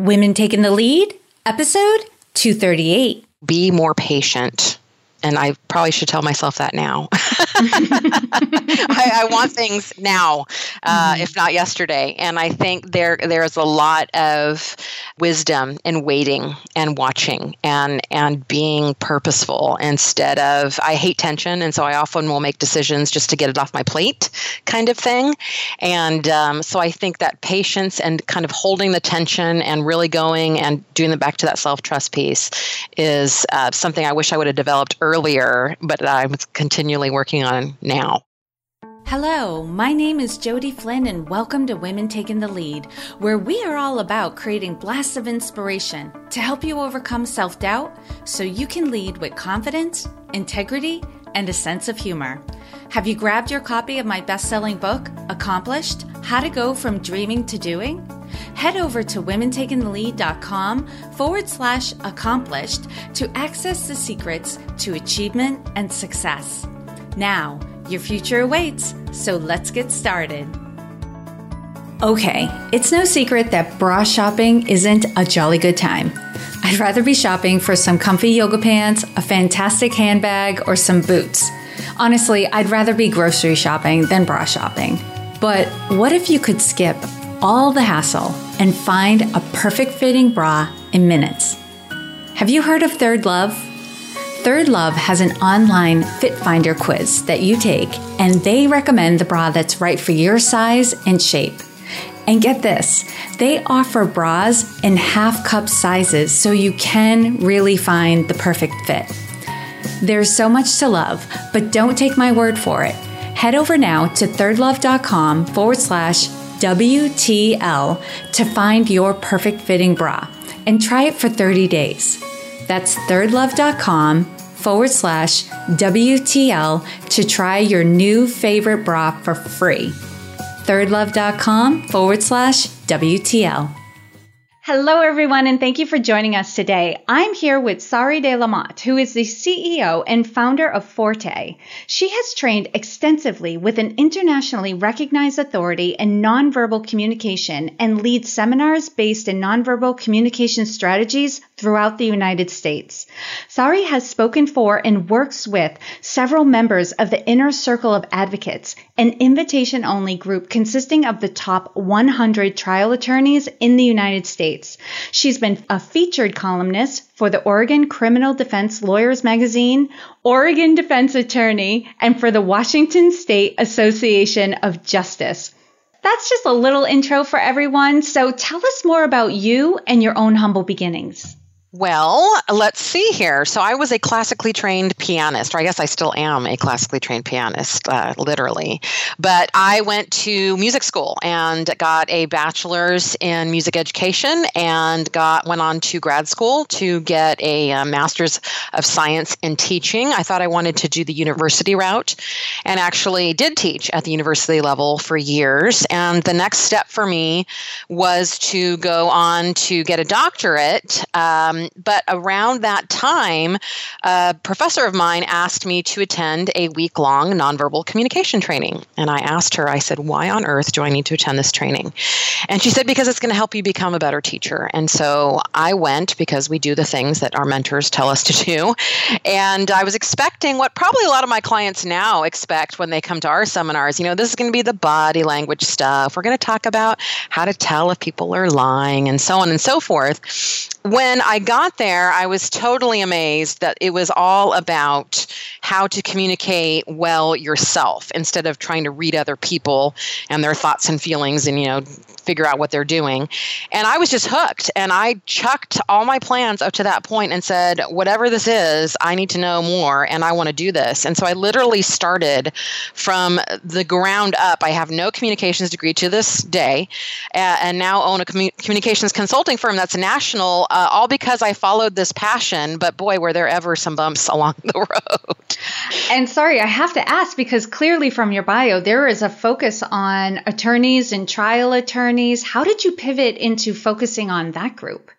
Women Taking the Lead, episode 238. Be more patient and I probably should tell myself that now. I, I, want things now, uh, mm-hmm. if not yesterday. And I think there there's a lot of wisdom in waiting and watching and and being purposeful instead of I hate tension, and so I often will make decisions just to get it off my plate, kind of thing. And um, so I think that patience and kind of holding the tension and really going and doing the back to that self trust piece is uh, something I wish I would have developed earlier earlier, but I'm continually working on now. Hello, my name is Jodi Flynn, and welcome to Women Taking the Lead, where we are all about creating blasts of inspiration to help you overcome self doubt so you can lead with confidence, integrity, and a sense of humor. Have you grabbed your copy of my best selling book, Accomplished How to Go from Dreaming to Doing? Head over to womentakingthelead.com forward slash accomplished to access the secrets to achievement and success. Now, your future awaits, so let's get started. Okay, it's no secret that bra shopping isn't a jolly good time. I'd rather be shopping for some comfy yoga pants, a fantastic handbag, or some boots. Honestly, I'd rather be grocery shopping than bra shopping. But what if you could skip all the hassle and find a perfect fitting bra in minutes. Have you heard of ThirdLove? Third Love has an online fit finder quiz that you take, and they recommend the bra that's right for your size and shape. And get this, they offer bras in half cup sizes so you can really find the perfect fit. There's so much to love, but don't take my word for it. Head over now to thirdlove.com forward slash WTL to find your perfect fitting bra and try it for 30 days. That's thirdlove.com forward slash WTL to try your new favorite bra for free. Thirdlove.com forward slash WTL. Hello, everyone, and thank you for joining us today. I'm here with Sari de la Motte, who is the CEO and founder of Forte. She has trained extensively with an internationally recognized authority in nonverbal communication and leads seminars based in nonverbal communication strategies throughout the United States. Sari has spoken for and works with several members of the Inner Circle of Advocates, an invitation only group consisting of the top 100 trial attorneys in the United States. She's been a featured columnist for the Oregon Criminal Defense Lawyers Magazine, Oregon Defense Attorney, and for the Washington State Association of Justice. That's just a little intro for everyone. So tell us more about you and your own humble beginnings. Well, let's see here. So, I was a classically trained pianist, or I guess I still am a classically trained pianist, uh, literally. But I went to music school and got a bachelor's in music education, and got went on to grad school to get a, uh, master's of science in teaching. I thought I wanted to do the university route, and actually did teach at the university level for years. And the next step for me was to go on to get a doctorate. Um, Um, but around that time, a professor of mine asked me to attend a week long nonverbal communication training. And I asked her, I said, why on earth do I need to attend this training? And she said, because it's going to help you become a better teacher. And so I went because we do the things that our mentors tell us to do. And I was expecting what probably a lot of my clients now expect when they come to our seminars. You know, this is going to be the body language stuff. We're going to talk about how to tell if people are lying and so on and so forth when I got there, I was totally amazed that it was all about how to communicate well yourself instead of trying to read other people and their thoughts and feelings and, you know, figure out what they're doing. And I was just hooked and I chucked all my plans up to that point and said, whatever this is, I need to know more and I want to do this. And so I literally started from the ground up. I have no communications degree to this day and now own a communications consulting firm that's national uh, all because I followed this passion. But boy, were there ever some bumps along the road. And Sari, I have to ask because clearly from your bio, there is a focus on attorneys and trial attorneys. How did you pivot into focusing on that group?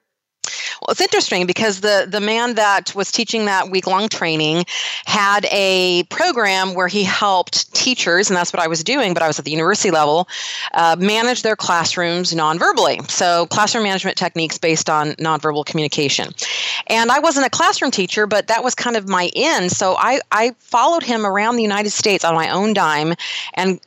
Well, it's interesting because the the man that was teaching that week long training had a program where he helped teachers, and that's what I was doing, but I was at the university level, uh, manage their classrooms non-verbally. So classroom management techniques based on nonverbal communication. And I wasn't a classroom teacher, but that was kind of my in. So I, I followed him around the United States on my own dime and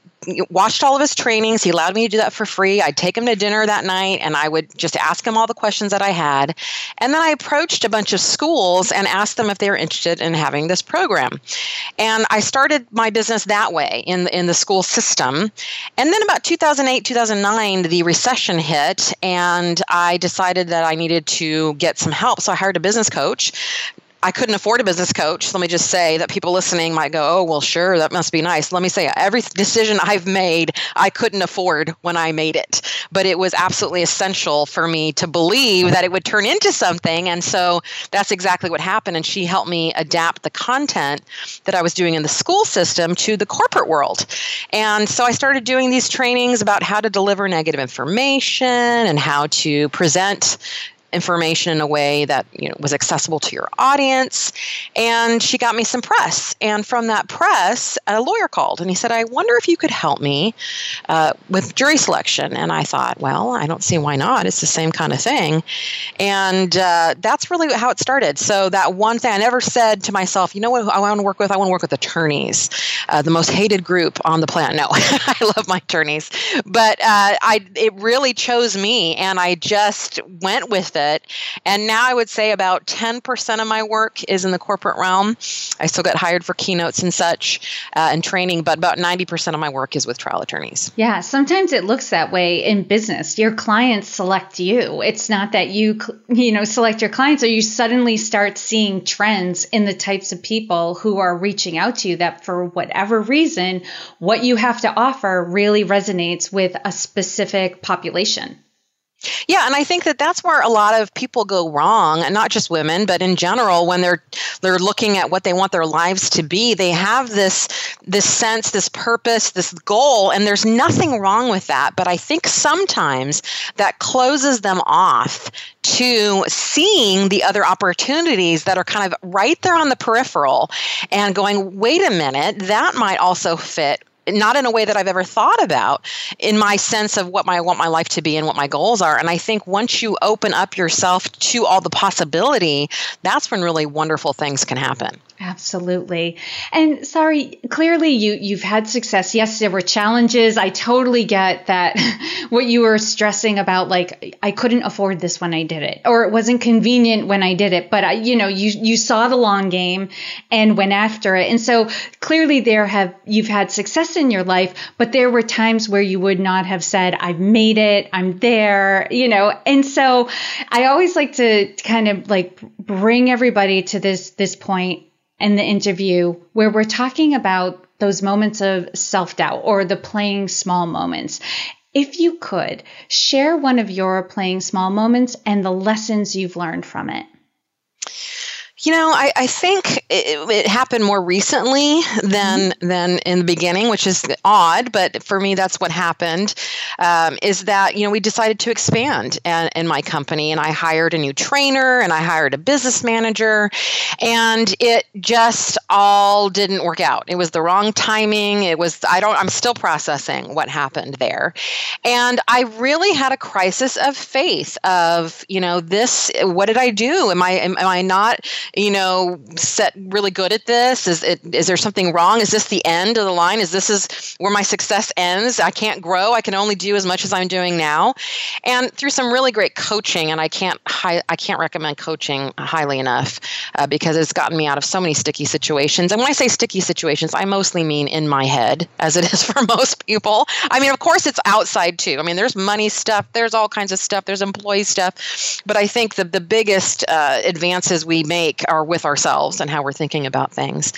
watched all of his trainings. He allowed me to do that for free. I'd take him to dinner that night and I would just ask him all the questions that I had. And then I approached a bunch of schools and asked them if they were interested in having this program. And I started my business that way in in the school system. And then about 2008, 2009, the recession hit and I decided that I needed to get some help. So I hired a business coach I couldn't afford a business coach. Let me just say that people listening might go, oh, well, sure, that must be nice. Let me say, every decision I've made, I couldn't afford when I made it. But it was absolutely essential for me to believe that it would turn into something. And so that's exactly what happened. And she helped me adapt the content that I was doing in the school system to the corporate world. And so I started doing these trainings about how to deliver negative information and how to present information in a way that you know was accessible to your audience. And she got me some press. And from that press a lawyer called and he said i wonder if you could help me uh, with jury selection. And i thought well i don't see why not. It's the same kind of thing. And uh, that's really how it started. So that one thing i never said to myself you know what i want to work with? I want to work with attorneys uh, the most hated group on the planet. No i love my attorneys. But uh, i it really chose me and i just went with it And now I would say about 10% of my work is in the corporate realm. I still get hired for keynotes and such uh, and training, but about 90% of my work is with trial attorneys. Yeah, sometimes it looks that way in business. Your clients select you. It's not that you, you know, select your clients or you suddenly start seeing trends in the types of people who are reaching out to you that for whatever reason, what you have to offer really resonates with a specific population. Yeah, and I think that that's where a lot of people go wrong, and not just women, but in general when they're they're looking at what they want their lives to be, they have this this sense, this purpose, this goal, and there's nothing wrong with that, but I think sometimes that closes them off to seeing the other opportunities that are kind of right there on the peripheral and going, "Wait a minute, that might also fit not in a way that I've ever thought about in my sense of what my, I want my life to be and what my goals are. And I think once you open up yourself to all the possibility, that's when really wonderful things can happen. Absolutely. And Sari, clearly you you've had success. Yes, there were challenges. I totally get that what you were stressing about like I couldn't afford this when I did it or it wasn't convenient when I did it, but I you know, you you saw the long game and went after it. And so clearly there have you've had success in your life, but there were times where you would not have said I've made it, I'm there, you know. And so I always like to kind of like bring everybody to this this point in the interview where we're talking about those moments of self doubt or the playing small moments. If you could share one of your playing small moments and the lessons you've learned from it. You know, I, I think it, it, happened more recently than mm-hmm. than in the beginning, which is odd. But for me, that's what happened. Um, is that you know we decided to expand in, in my company, and I hired a new trainer, and I hired a business manager, and it just all didn't work out. It was the wrong timing. It was I don't. I'm still processing what happened there, and I really had a crisis of faith. Of you know this. What did I do? Am I am, am I not you know, set really good at this? Is it is there something wrong? Is this the end of the line? Is this is where my success ends? I can't grow. I can only do as much as I'm doing now. And through some really great coaching, and I can't I can't recommend coaching highly enough uh, because it's gotten me out of so many sticky situations. And when I say sticky situations, I mostly mean in my head, as it is for most people. I mean, of course, it's outside too. I mean, there's money stuff, there's all kinds of stuff, there's employee stuff, but I think the the biggest uh, advances we make are with ourselves and how we're thinking about things.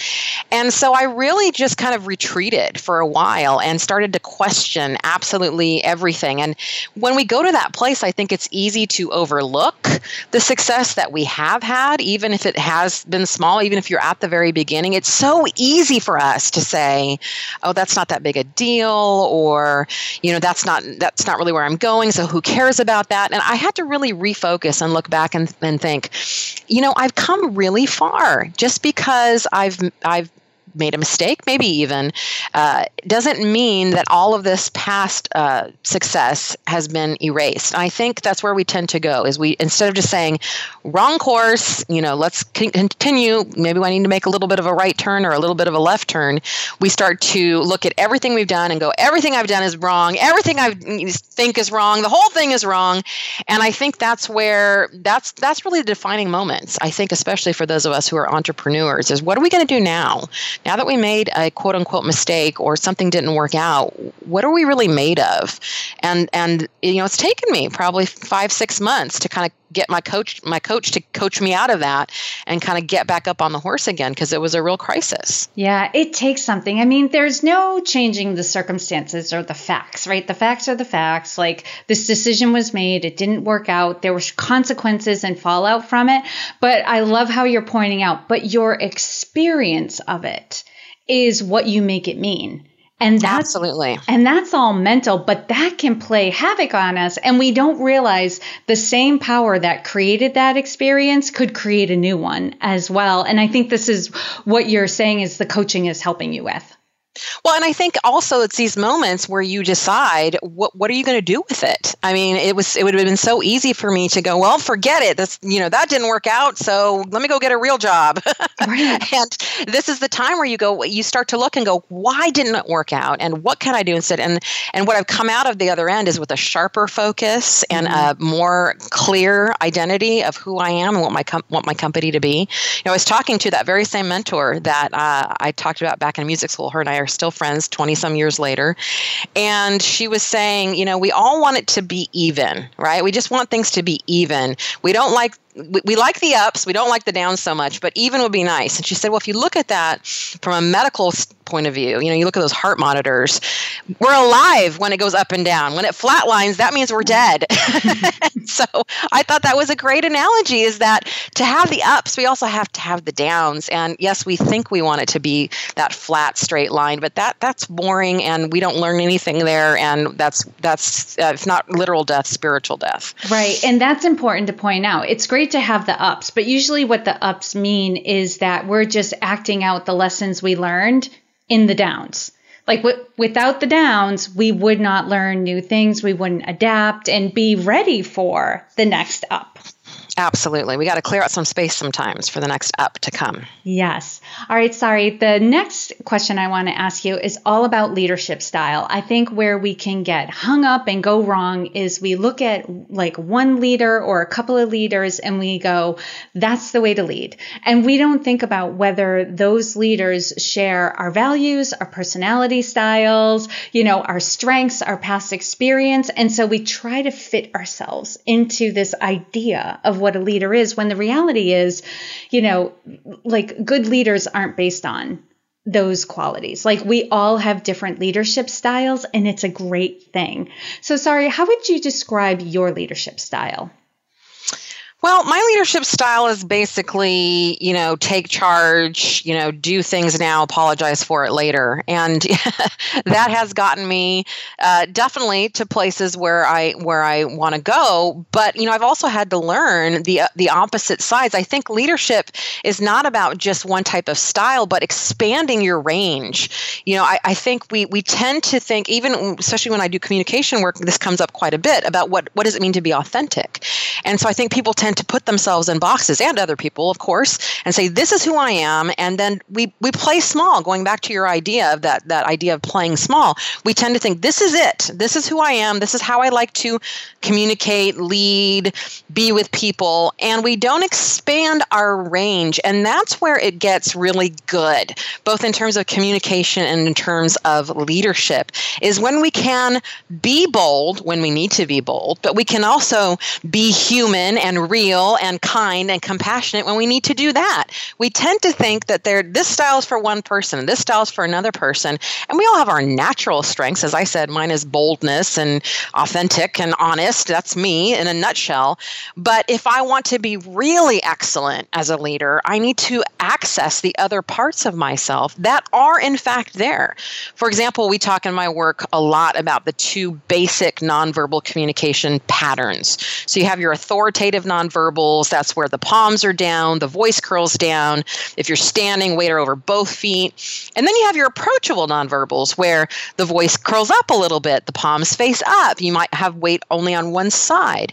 And so I really just kind of retreated for a while and started to question absolutely everything. And when we go to that place, I think it's easy to overlook the success that we have had, even if it has been small, even if you're at the very beginning. It's so easy for us to say, oh, that's not that big a deal, or, you know, that's not that's not really where I'm going, so who cares about that? And I had to really refocus and look back and, and think, you know, I've come really far just because I've I've made a mistake, maybe even, uh, doesn't mean that all of this past uh, success has been erased. I think that's where we tend to go. Is we instead of just saying wrong course, you know, let's continue. Maybe I need to make a little bit of a right turn or a little bit of a left turn. We start to look at everything we've done and go, everything I've done is wrong. Everything I think is wrong. The whole thing is wrong. And I think that's where that's that's really the defining moments. I think especially for those of us who are entrepreneurs is what are we going to do now? Now that we made a quote unquote mistake or something didn't work out, what are we really made of? And and you know, it's taken me probably five six months to kind of get my coach my coach to coach me out of that and kind of get back up on the horse again because it was a real crisis. Yeah, it takes something. I mean, there's no changing the circumstances or the facts, right? The facts are the facts. Like this decision was made, it didn't work out. There were consequences and fallout from it, but I love how you're pointing out, but your experience of it is what you make it mean. And that's absolutely, and that's all mental, but that can play havoc on us. And we don't realize the same power that created that experience could create a new one as well. And I think this is what you're saying is the coaching is helping you with. Well, and I think also it's these moments where you decide what what are you going to do with it. I mean, it was it would have been so easy for me to go, well, forget it. That's you know that didn't work out, so let me go get a real job. Right. and this is the time where you go, you start to look and go, why didn't it work out, and what can I do instead? And and what I've come out of the other end is with a sharper focus and mm-hmm. a more clear identity of who I am and what my com- want my company to be. You know, I was talking to that very same mentor that uh, I talked about back in music school. Her and I are are still friends 20 some years later. And she was saying, you know, we all want it to be even, right? We just want things to be even. We don't like we, we like the ups, we don't like the downs so much, but even would be nice. And she said, well, if you look at that from a medical point of view, you know, you look at those heart monitors, we're alive when it goes up and down. When it flatlines, that means we're dead. so I thought that was a great analogy is that to have the ups, we also have to have the downs. And yes, we think we want it to be that flat, straight line, but that that's boring and we don't learn anything there. And that's, that's, uh, if not literal death, spiritual death. Right. And that's important to point out. It's great great to have the ups, but usually what the ups mean is that we're just acting out the lessons we learned in the downs. Like w- without the downs, we would not learn new things, we wouldn't adapt and be ready for the next up. Absolutely. We got to clear out some space sometimes for the next up to come. Yes. All right, Sari. The next question I want to ask you is all about leadership style. I think where we can get hung up and go wrong is we look at like one leader or a couple of leaders and we go, that's the way to lead. And we don't think about whether those leaders share our values, our personality styles, you know, our strengths, our past experience. And so we try to fit ourselves into this idea of what a leader is when the reality is, you know, like good leaders aren't based on those qualities. Like we all have different leadership styles and it's a great thing. So Sari, how would you describe your leadership style? Well, my leadership style is basically, you know, take charge, you know, do things now, apologize for it later, and that has gotten me uh, definitely to places where I where I want to go. But you know, I've also had to learn the uh, the opposite sides. I think leadership is not about just one type of style, but expanding your range. You know, I, I think we we tend to think, even especially when I do communication work, this comes up quite a bit about what what does it mean to be authentic, and so I think people tend to put themselves in boxes and other people, of course, and say, this is who I am. And then we, we play small, going back to your idea of that, that idea of playing small. We tend to think, this is it. This is who I am. This is how I like to communicate, lead, be with people. And we don't expand our range. And that's where it gets really good, both in terms of communication and in terms of leadership, is when we can be bold when we need to be bold, but we can also be human and real and kind and compassionate when we need to do that. We tend to think that there this style is for one person, this style is for another person, and we all have our natural strengths. As I said, mine is boldness and authentic and honest. That's me in a nutshell. But if I want to be really excellent as a leader, I need to access the other parts of myself that are in fact there. For example, we talk in my work a lot about the two basic nonverbal communication patterns. So you have your authoritative nonverbals, that's where the palms are down, the voice curls down. If you're standing, weight over both feet. And then you have your approachable nonverbals where the voice curls up a little bit, the palms face up. You might have weight only on one side.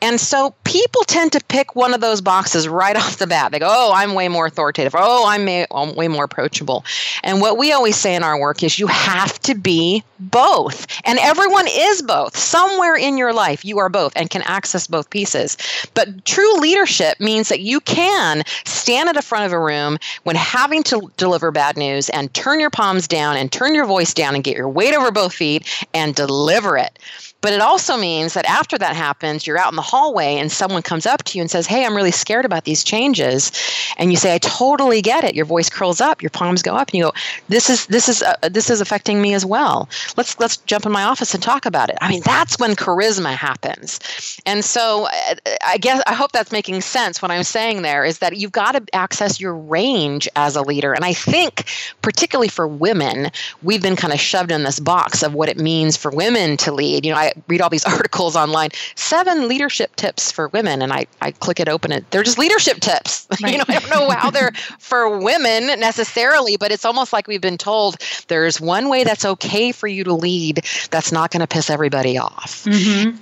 And so people tend to pick one of those boxes right off the bat. They go, "Oh, I'm way more authoritative." "Oh, I'm, I'm um, way more approachable." And what we always say in our work is you have to be both. And everyone is both. Somewhere in your life you are both and can access both pieces. But true leadership means that you can stand at the front of a room when having to deliver bad news and turn your palms down and turn your voice down and get your weight over both feet and deliver it. But it also means that after that happens, you're out in the hallway and someone comes up to you and says, Hey, I'm really scared about these changes. And you say, I totally get it. Your voice curls up, your palms go up, and you go, This is this is uh, this is affecting me as well. Let's let's jump in my office and talk about it. I mean, that's when charisma happens. And so uh, I guess I hope that's making sense. What I'm saying there is that you've got to access your range as a leader. And I think, particularly for women, we've been kind of shoved in this box of what it means for women to lead. You know, I read all these articles online, seven leadership tips for women, and I, I click it open. It they're just leadership tips. Right. you know, I don't know how they're for women necessarily, but it's almost like we've been told there's one way that's okay for you to lead that's not going to piss everybody off. Mm-hmm.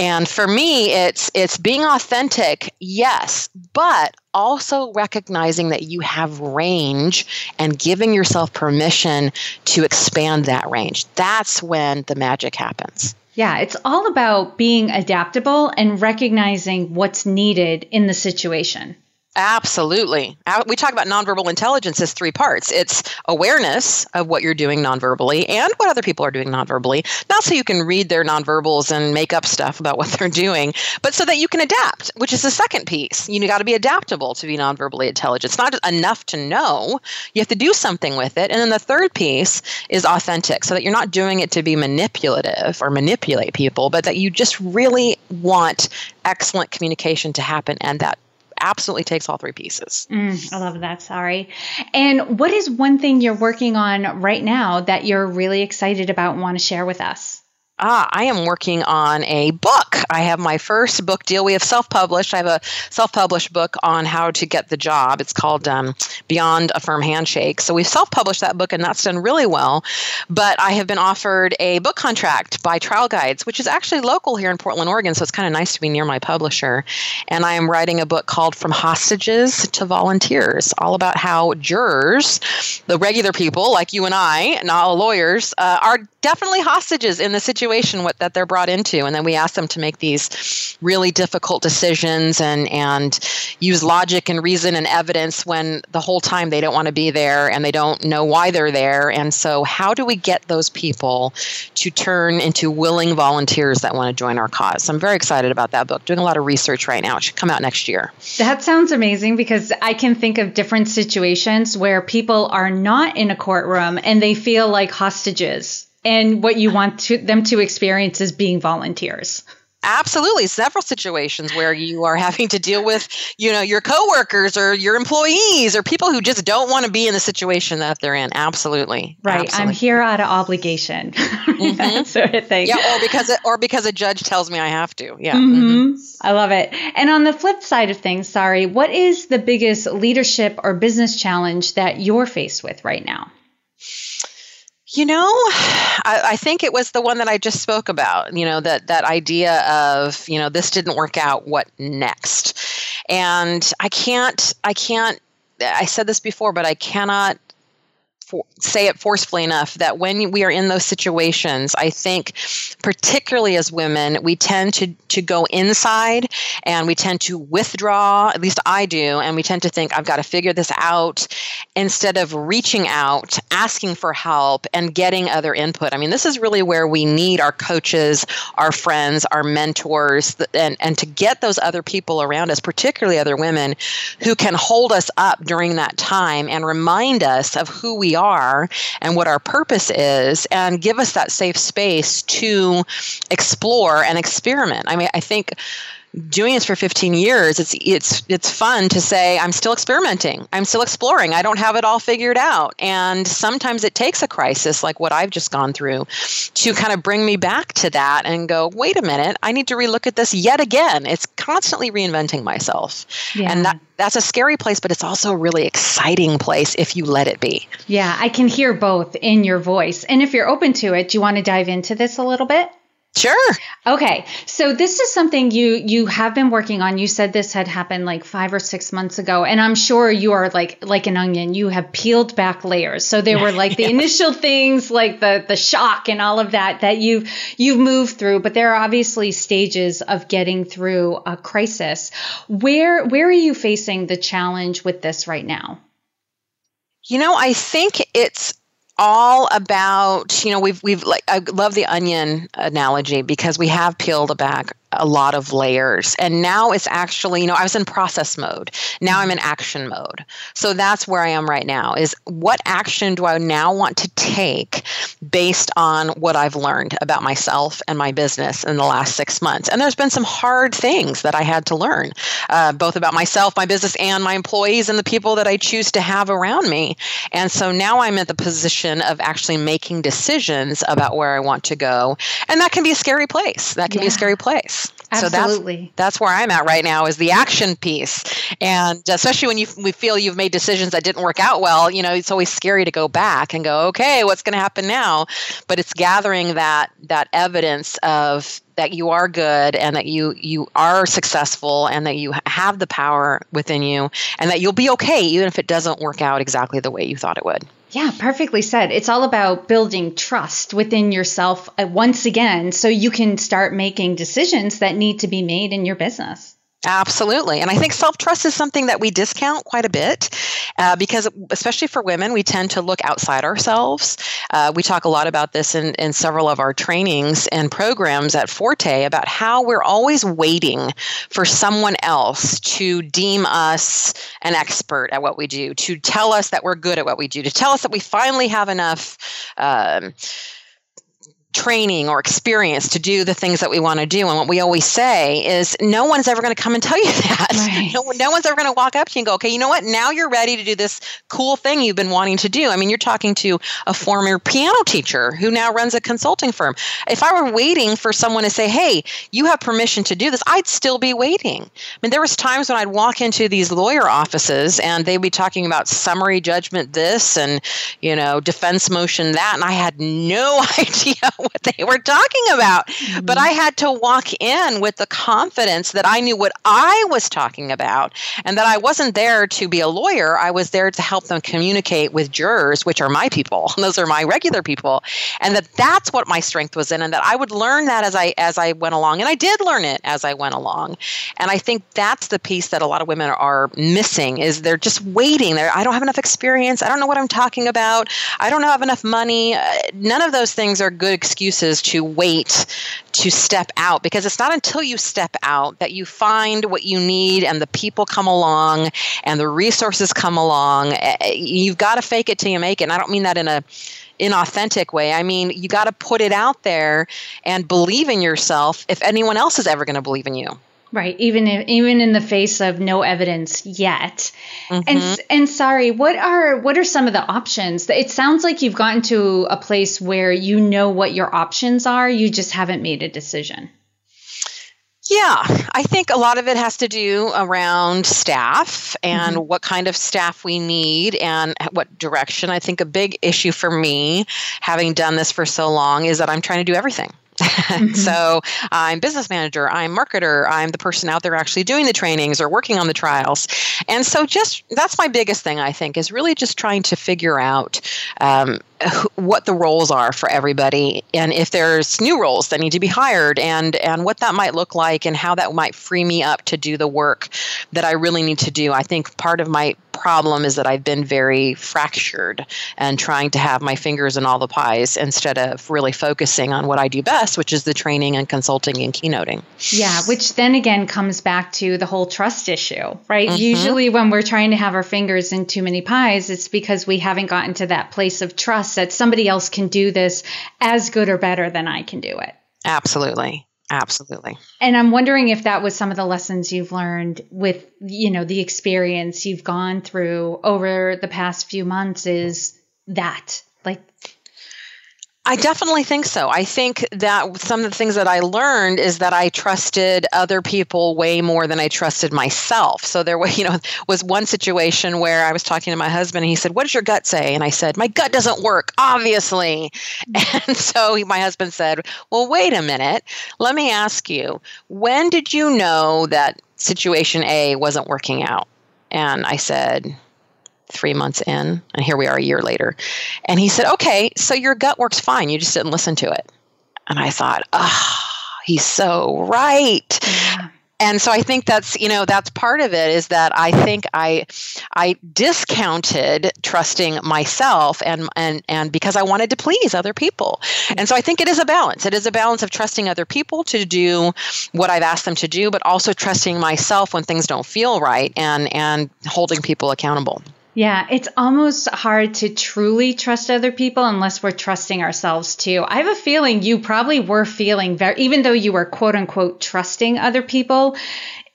And for me, it's it's being authentic, yes, but also recognizing that you have range and giving yourself permission to expand that range. That's when the magic happens. Yeah, it's all about being adaptable and recognizing what's needed in the situation. Absolutely. Uh, we talk about nonverbal intelligence as three parts it's awareness of what you're doing nonverbally and what other people are doing nonverbally. Not so you can read their nonverbals and make up stuff about what they're doing, but so that you can adapt, which is the second piece. You got to be adaptable to be nonverbally intelligent. It's not enough to know, you have to do something with it. And then the third piece is authentic, so that you're not doing it to be manipulative or manipulate people, but that you just really want excellent communication to happen and that absolutely takes all three pieces. Mm, I love that, Sari. And what is one thing you're working on right now that you're really excited about and want to share with us? Ah, I am working on a book. I have my first book deal. We have self published. I have a self published book on how to get the job. It's called um, Beyond a Firm Handshake. So we've self published that book, and that's done really well. But I have been offered a book contract by Trial Guides, which is actually local here in Portland, Oregon. So it's kind of nice to be near my publisher. And I am writing a book called From Hostages to Volunteers, all about how jurors, the regular people like you and I, not lawyers, uh, are definitely hostages in the situation what, that they're brought into and then we ask them to make these really difficult decisions and and use logic and reason and evidence when the whole time they don't want to be there and they don't know why they're there. And so how do we get those people to turn into willing volunteers that want to join our cause? So i'm very excited about that book. Doing a lot of research right now. It should come out next year. That sounds amazing because i can think of different situations where people are not in a courtroom and they feel like hostages and what you want to, them to experience is being volunteers. Absolutely, several situations where you are having to deal with, you know, your coworkers or your employees or people who just don't want to be in the situation that they're in. Absolutely, right. Absolutely. I'm here out of obligation, mm-hmm. that sort of thing. Yeah, or because it, or because a judge tells me I have to. Yeah, mm-hmm. Mm-hmm. I love it. And on the flip side of things, Sari, what is the biggest leadership or business challenge that you're faced with right now? You know, I, I, think it was the one that I just spoke about. You know that that idea of you know this didn't work out. What next? And I can't. I can't. I said this before, but I cannot for, say it forcefully enough that when we are in those situations, I think, particularly as women, we tend to, to go inside and we tend to withdraw, at least I do, and we tend to think, I've got to figure this out instead of reaching out, asking for help, and getting other input. I mean, this is really where we need our coaches, our friends, our mentors, and, and to get those other people around us, particularly other women, who can hold us up during that time and remind us of who we are and what our purpose is and give us that safe space to explore and experiment. I mean, I think doing this for 15 years it's it's it's fun to say i'm still experimenting. I'm still exploring. I don't have it all figured out. And sometimes it takes a crisis like what i've just gone through to kind of bring me back to that and go wait a minute. I need to relook at this yet again. It's constantly reinventing myself. Yeah. and that that's a scary place but it's also a really exciting place if you let it be. Yeah i can hear both in your voice. And if you're open to it do you want to dive into this a little bit Sure. Okay. So this is something you you have been working on. You said this had happened like 5 or 6 months ago and I'm sure you are like like an onion. You have peeled back layers. So there were like the yeah. initial things like the the shock and all of that that you you've moved through, but there are obviously stages of getting through a crisis. Where where are you facing the challenge with this right now? You know, I think it's all about you know we've we've like I love the onion analogy because we have peeled back a lot of layers. And now it's actually, you know, I was in process mode. Now I'm in action mode. So that's where I am right now is what action do I now want to take based on what I've learned about myself and my business in the last six months? And there's been some hard things that I had to learn, uh, both about myself, my business, and my employees and the people that I choose to have around me. And so now I'm at the position of actually making decisions about where I want to go. And that can be a scary place. That can yeah. be a scary place. Absolutely. So that's, that's where I'm at right now is the action piece. And especially when you we feel you've made decisions that didn't work out well, you know, it's always scary to go back and go, okay, what's going to happen now? But it's gathering that that evidence of that you are good and that you you are successful and that you have the power within you and that you'll be okay even if it doesn't work out exactly the way you thought it would. Yeah, perfectly said. It's all about building trust within yourself uh, once again so you can start making decisions that need to be made in your business. Absolutely. And I think self trust is something that we discount quite a bit uh, because, especially for women, we tend to look outside ourselves. Uh, we talk a lot about this in, in several of our trainings and programs at Forte about how we're always waiting for someone else to deem us an expert at what we do, to tell us that we're good at what we do, to tell us that we finally have enough. Um, training or experience to do the things that we want to do. And what we always say is no one's ever going to come and tell you that. Right. No, no one's ever going to walk up to you and go, okay, you know what? Now you're ready to do this cool thing you've been wanting to do. I mean, you're talking to a former piano teacher who now runs a consulting firm. If I were waiting for someone to say, hey, you have permission to do this, I'd still be waiting. I mean, there was times when I'd walk into these lawyer offices and they'd be talking about summary judgment this and, you know, defense motion that. And I had no idea what they were talking about. Mm-hmm. But I had to walk in with the confidence that I knew what I was talking about and that I wasn't there to be a lawyer. I was there to help them communicate with jurors, which are my people. Those are my regular people. And that that's what my strength was in and that I would learn that as I as I went along. And I did learn it as I went along. And I think that's the piece that a lot of women are missing is they're just waiting. They're, I don't have enough experience. I don't know what I'm talking about. I don't have enough money. Uh, none of those things are good excuses to wait to step out because it's not until you step out that you find what you need and the people come along and the resources come along. Eh, eh, you've got to fake it till you make it. And I don't mean that in a inauthentic way. I mean, you got to put it out there and believe in yourself if anyone else is ever going to believe in you. Right, even if, even in the face of no evidence yet. Mm-hmm. And and Sari, what are what are some of the options? It sounds like you've gotten to a place where you know what your options are, you just haven't made a decision. Yeah, I think a lot of it has to do around staff and mm-hmm. what kind of staff we need and what direction. I think a big issue for me, having done this for so long, is that I'm trying to do everything. Mm-hmm. so I'm business manager, I'm marketer, I'm the person out there actually doing the trainings or working on the trials. And so just that's my biggest thing, I think, is really just trying to figure out um, what the roles are for everybody and if there's new roles that need to be hired and and what that might look like and how that might free me up to do the work that I really need to do. I think part of my problem is that I've been very fractured and trying to have my fingers in all the pies instead of really focusing on what I do best, which is the training and consulting and keynoting. Yeah, which then again comes back to the whole trust issue, right? Mm-hmm. Usually when we're trying to have our fingers in too many pies, it's because we haven't gotten to that place of trust that somebody else can do this as good or better than I can do it. Absolutely. Absolutely. And I'm wondering if that was some of the lessons you've learned with, you know, the experience you've gone through over the past few months is that like I definitely think so. I think that some of the things that I learned is that I trusted other people way more than I trusted myself. So there was, you know, was one situation where I was talking to my husband and he said, "What does your gut say?" And I said, "My gut doesn't work, obviously." Mm-hmm. And so my husband said, "Well, wait a minute. Let me ask you. When did you know that situation A wasn't working out?" And I said, three months in, and here we are a year later. And he said, Okay, so your gut works fine. You just didn't listen to it. And I thought, Ah, oh, he's so right. Yeah. And so I think that's you know that's part of it is that I think I I discounted trusting myself and and and because I wanted to please other people. And so I think it is a balance. It is a balance of trusting other people to do what I've asked them to do, but also trusting myself when things don't feel right and and holding people accountable. Yeah, it's almost hard to truly trust other people unless we're trusting ourselves too. I have a feeling you probably were feeling very, even though you were quote unquote trusting other people,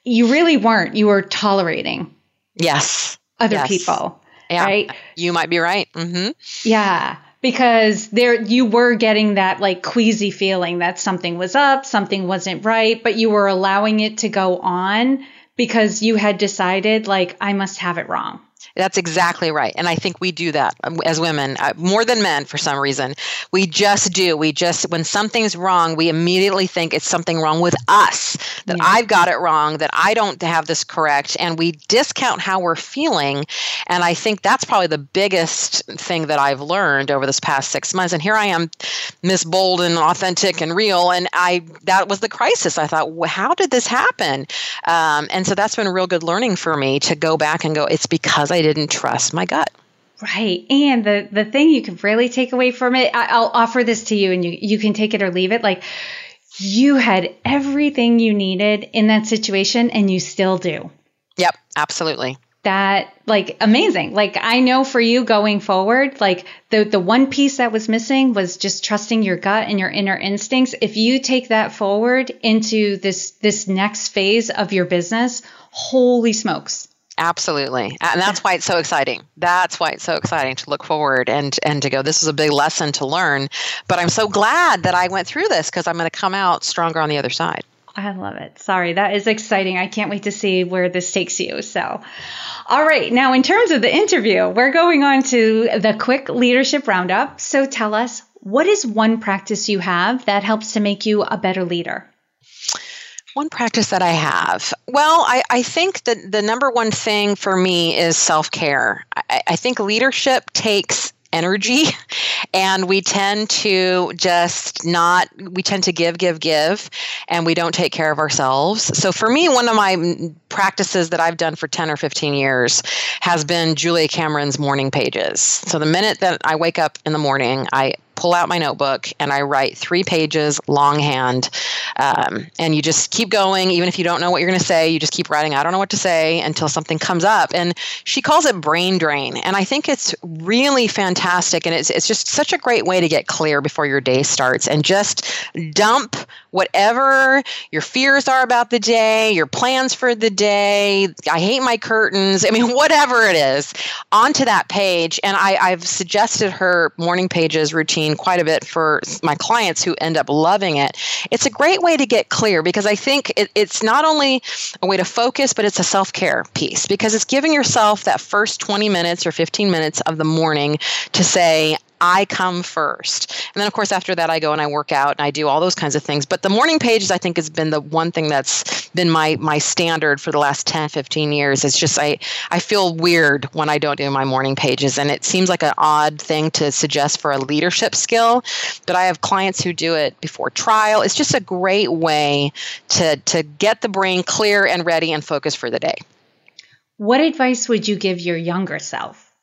you really weren't. You were tolerating. Yes. Other yes. people. Yeah. Right. You might be right. Mm-hmm. Yeah. Because there, you were getting that like queasy feeling that something was up, something wasn't right, but you were allowing it to go on because you had decided like I must have it wrong. That's exactly right. And I think we do that um, as women uh, more than men for some reason. We just do. We just, when something's wrong, we immediately think it's something wrong with us, that yeah. I've got it wrong, that I don't have this correct. And we discount how we're feeling. And I think that's probably the biggest thing that I've learned over this past six months. And here I am, Miss Bold and authentic and real. And I, that was the crisis. I thought, well, how did this happen? Um, and so that's been a real good learning for me to go back and go, it's because I didn't trust my gut. Right. And the the thing you can really take away from it, I, I'll offer this to you and you you can take it or leave it. Like you had everything you needed in that situation and you still do. Yep, absolutely. That like amazing. Like I know for you going forward, like the the one piece that was missing was just trusting your gut and your inner instincts. If you take that forward into this this next phase of your business, holy smokes Absolutely. And that's why it's so exciting. That's why it's so exciting to look forward and and to go this is a big lesson to learn, but I'm so glad that I went through this because I'm going to come out stronger on the other side. I love it. Sari, that is exciting. I can't wait to see where this takes you. So, all right, now in terms of the interview, we're going on to the quick leadership roundup. So, tell us what is one practice you have that helps to make you a better leader? One practice that I have. Well, I, I think that the number one thing for me is self care. I, I think leadership takes energy and we tend to just not we tend to give give give and we don't take care of ourselves so for me one of my practices that i've done for 10 or 15 years has been julia cameron's morning pages so the minute that i wake up in the morning i pull out my notebook and I write three pages longhand. Um, and you just keep going, even if you don't know what you're going to say, you just keep writing, I don't know what to say until something comes up. And she calls it brain drain. And I think it's really fantastic. And it's, it's just such a great way to get clear before your day starts and just dump whatever your fears are about the day, your plans for the day. I hate my curtains. I mean, whatever it is, onto that page. And I, I've suggested her morning pages routine routine quite a bit for my clients who end up loving it. It's a great way to get clear because I think it, it's not only a way to focus, but it's a self care piece because it's giving yourself that first 20 minutes or 15 minutes of the morning to say, I come first. And then, of course, after that, I go and I work out and I do all those kinds of things. But the morning pages, I think, has been the one thing that's been my my standard for the last 10, 15 years. It's just I, I feel weird when I don't do my morning pages. And it seems like an odd thing to suggest for a leadership skill. But I have clients who do it before trial. It's just a great way to, to get the brain clear and ready and focused for the day. What advice would you give your younger self?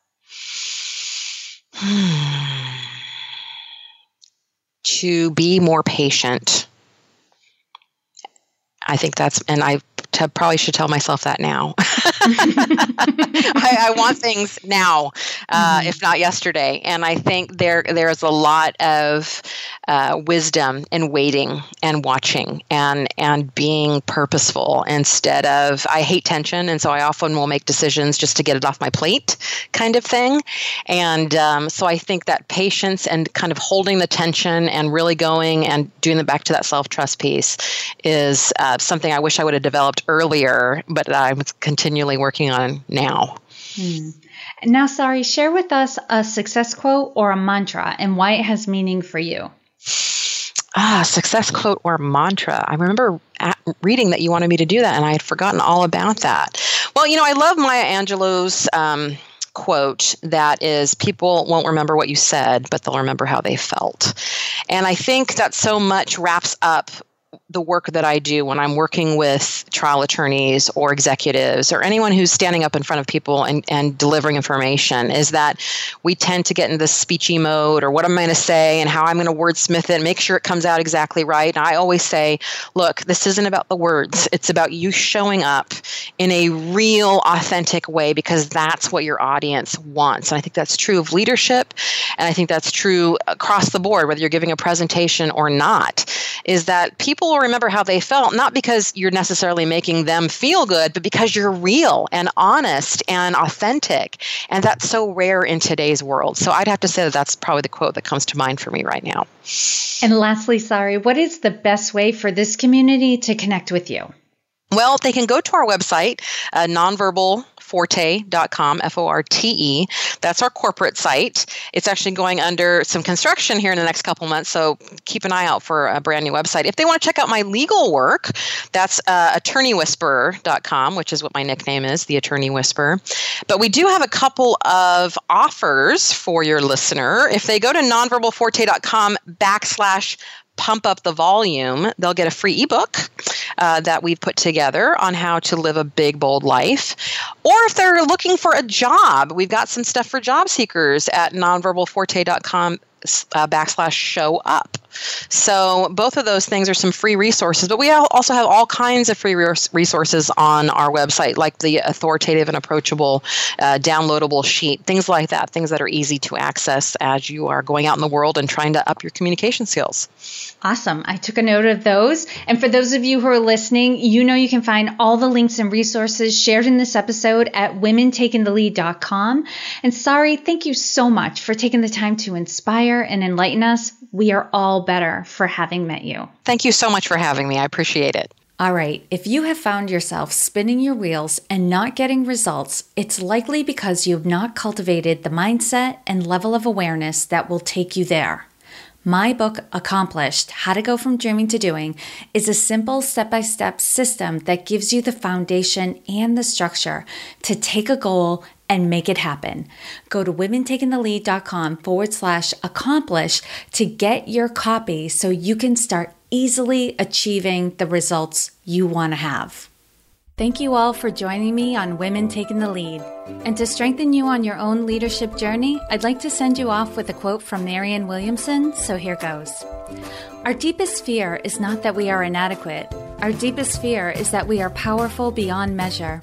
to be more patient. I think that's, and I to, probably should tell myself that now. I, I, want things now, uh, mm-hmm. if not yesterday. And I think there there's a lot of uh, wisdom in waiting and watching and and being purposeful instead of I hate tension, and so I often will make decisions just to get it off my plate, kind of thing. And um, so I think that patience and kind of holding the tension and really going and doing the back to that self trust piece is uh, something I wish I would have developed earlier, but I'm continually working on now. Hmm. Now, Sari, share with us a success quote or a mantra and why it has meaning for you. Ah, success quote or mantra. I remember reading that you wanted me to do that, and I had forgotten all about that. Well, you know, I love Maya Angelou's um, quote that is people won't remember what you said, but they'll remember how they felt. And I think that so much wraps up the work that I do when I'm working with trial attorneys or executives or anyone who's standing up in front of people and, and delivering information is that we tend to get into this speechy mode or what I'm I going to say and how I'm going to wordsmith it and make sure it comes out exactly right. And I always say, look, this isn't about the words, it's about you showing up in a real, authentic way because that's what your audience wants. And I think that's true of leadership. And I think that's true across the board, whether you're giving a presentation or not, is that people will remember how they felt, not because you're necessarily making them feel good, but because you're real and honest and authentic. And that's so rare in today's world. So I'd have to say that that's probably the quote that comes to mind for me right now. And lastly, Sari, what is the best way for this community to connect with you? Well, they can go to our website, uh, nonverbal F O R T E. That's our corporate site. It's actually going under some construction here in the next couple months, so keep an eye out for a brand new website. If they want to check out my legal work, that's uh, attorneywhisperer.com, which is what my nickname is, the Attorney Whisperer. But we do have a couple of offers for your listener. If they go to nonverbalforte.com backslash pump up the volume, they'll get a free ebook uh, that we've put together on how to live a big, bold life. Or if they're looking for a job, we've got some stuff for job seekers at nonverbalforte.com uh, backslash show up. So both of those things are some free resources, but we also have all kinds of free resources on our website, like the authoritative and approachable uh, downloadable sheet, things like that, things that are easy to access as you are going out in the world and trying to up your communication skills. Awesome. I took a note of those. And for those of you who are listening, you know you can find all the links and resources shared in this episode at womentakingthelead.com. And Sari, thank you so much for taking the time to inspire and enlighten us. We are all better for having met you. Thank you so much for having me. I appreciate it. All right, if you have found yourself spinning your wheels and not getting results, it's likely because you have not cultivated the mindset and level of awareness that will take you there. My book, Accomplished How to Go From Dreaming to Doing, is a simple step by step system that gives you the foundation and the structure to take a goal and make it happen. Go to womentakingthelead.com forward slash accomplish to get your copy so you can start easily achieving the results you want to have. Thank you all for joining me on Women Taking the Lead. And to strengthen you on your own leadership journey, I'd like to send you off with a quote from Marianne Williamson, so here goes. Our deepest fear is not that we are inadequate. Our deepest fear is that we are powerful beyond measure.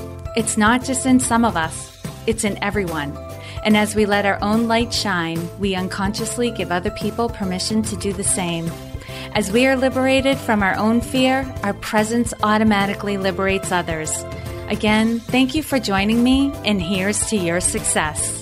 It's not just in some of us, it's in everyone. And as we let our own light shine, we unconsciously give other people permission to do the same. As we are liberated from our own fear, our presence automatically liberates others. Again, thank you for joining me, and here's to your success.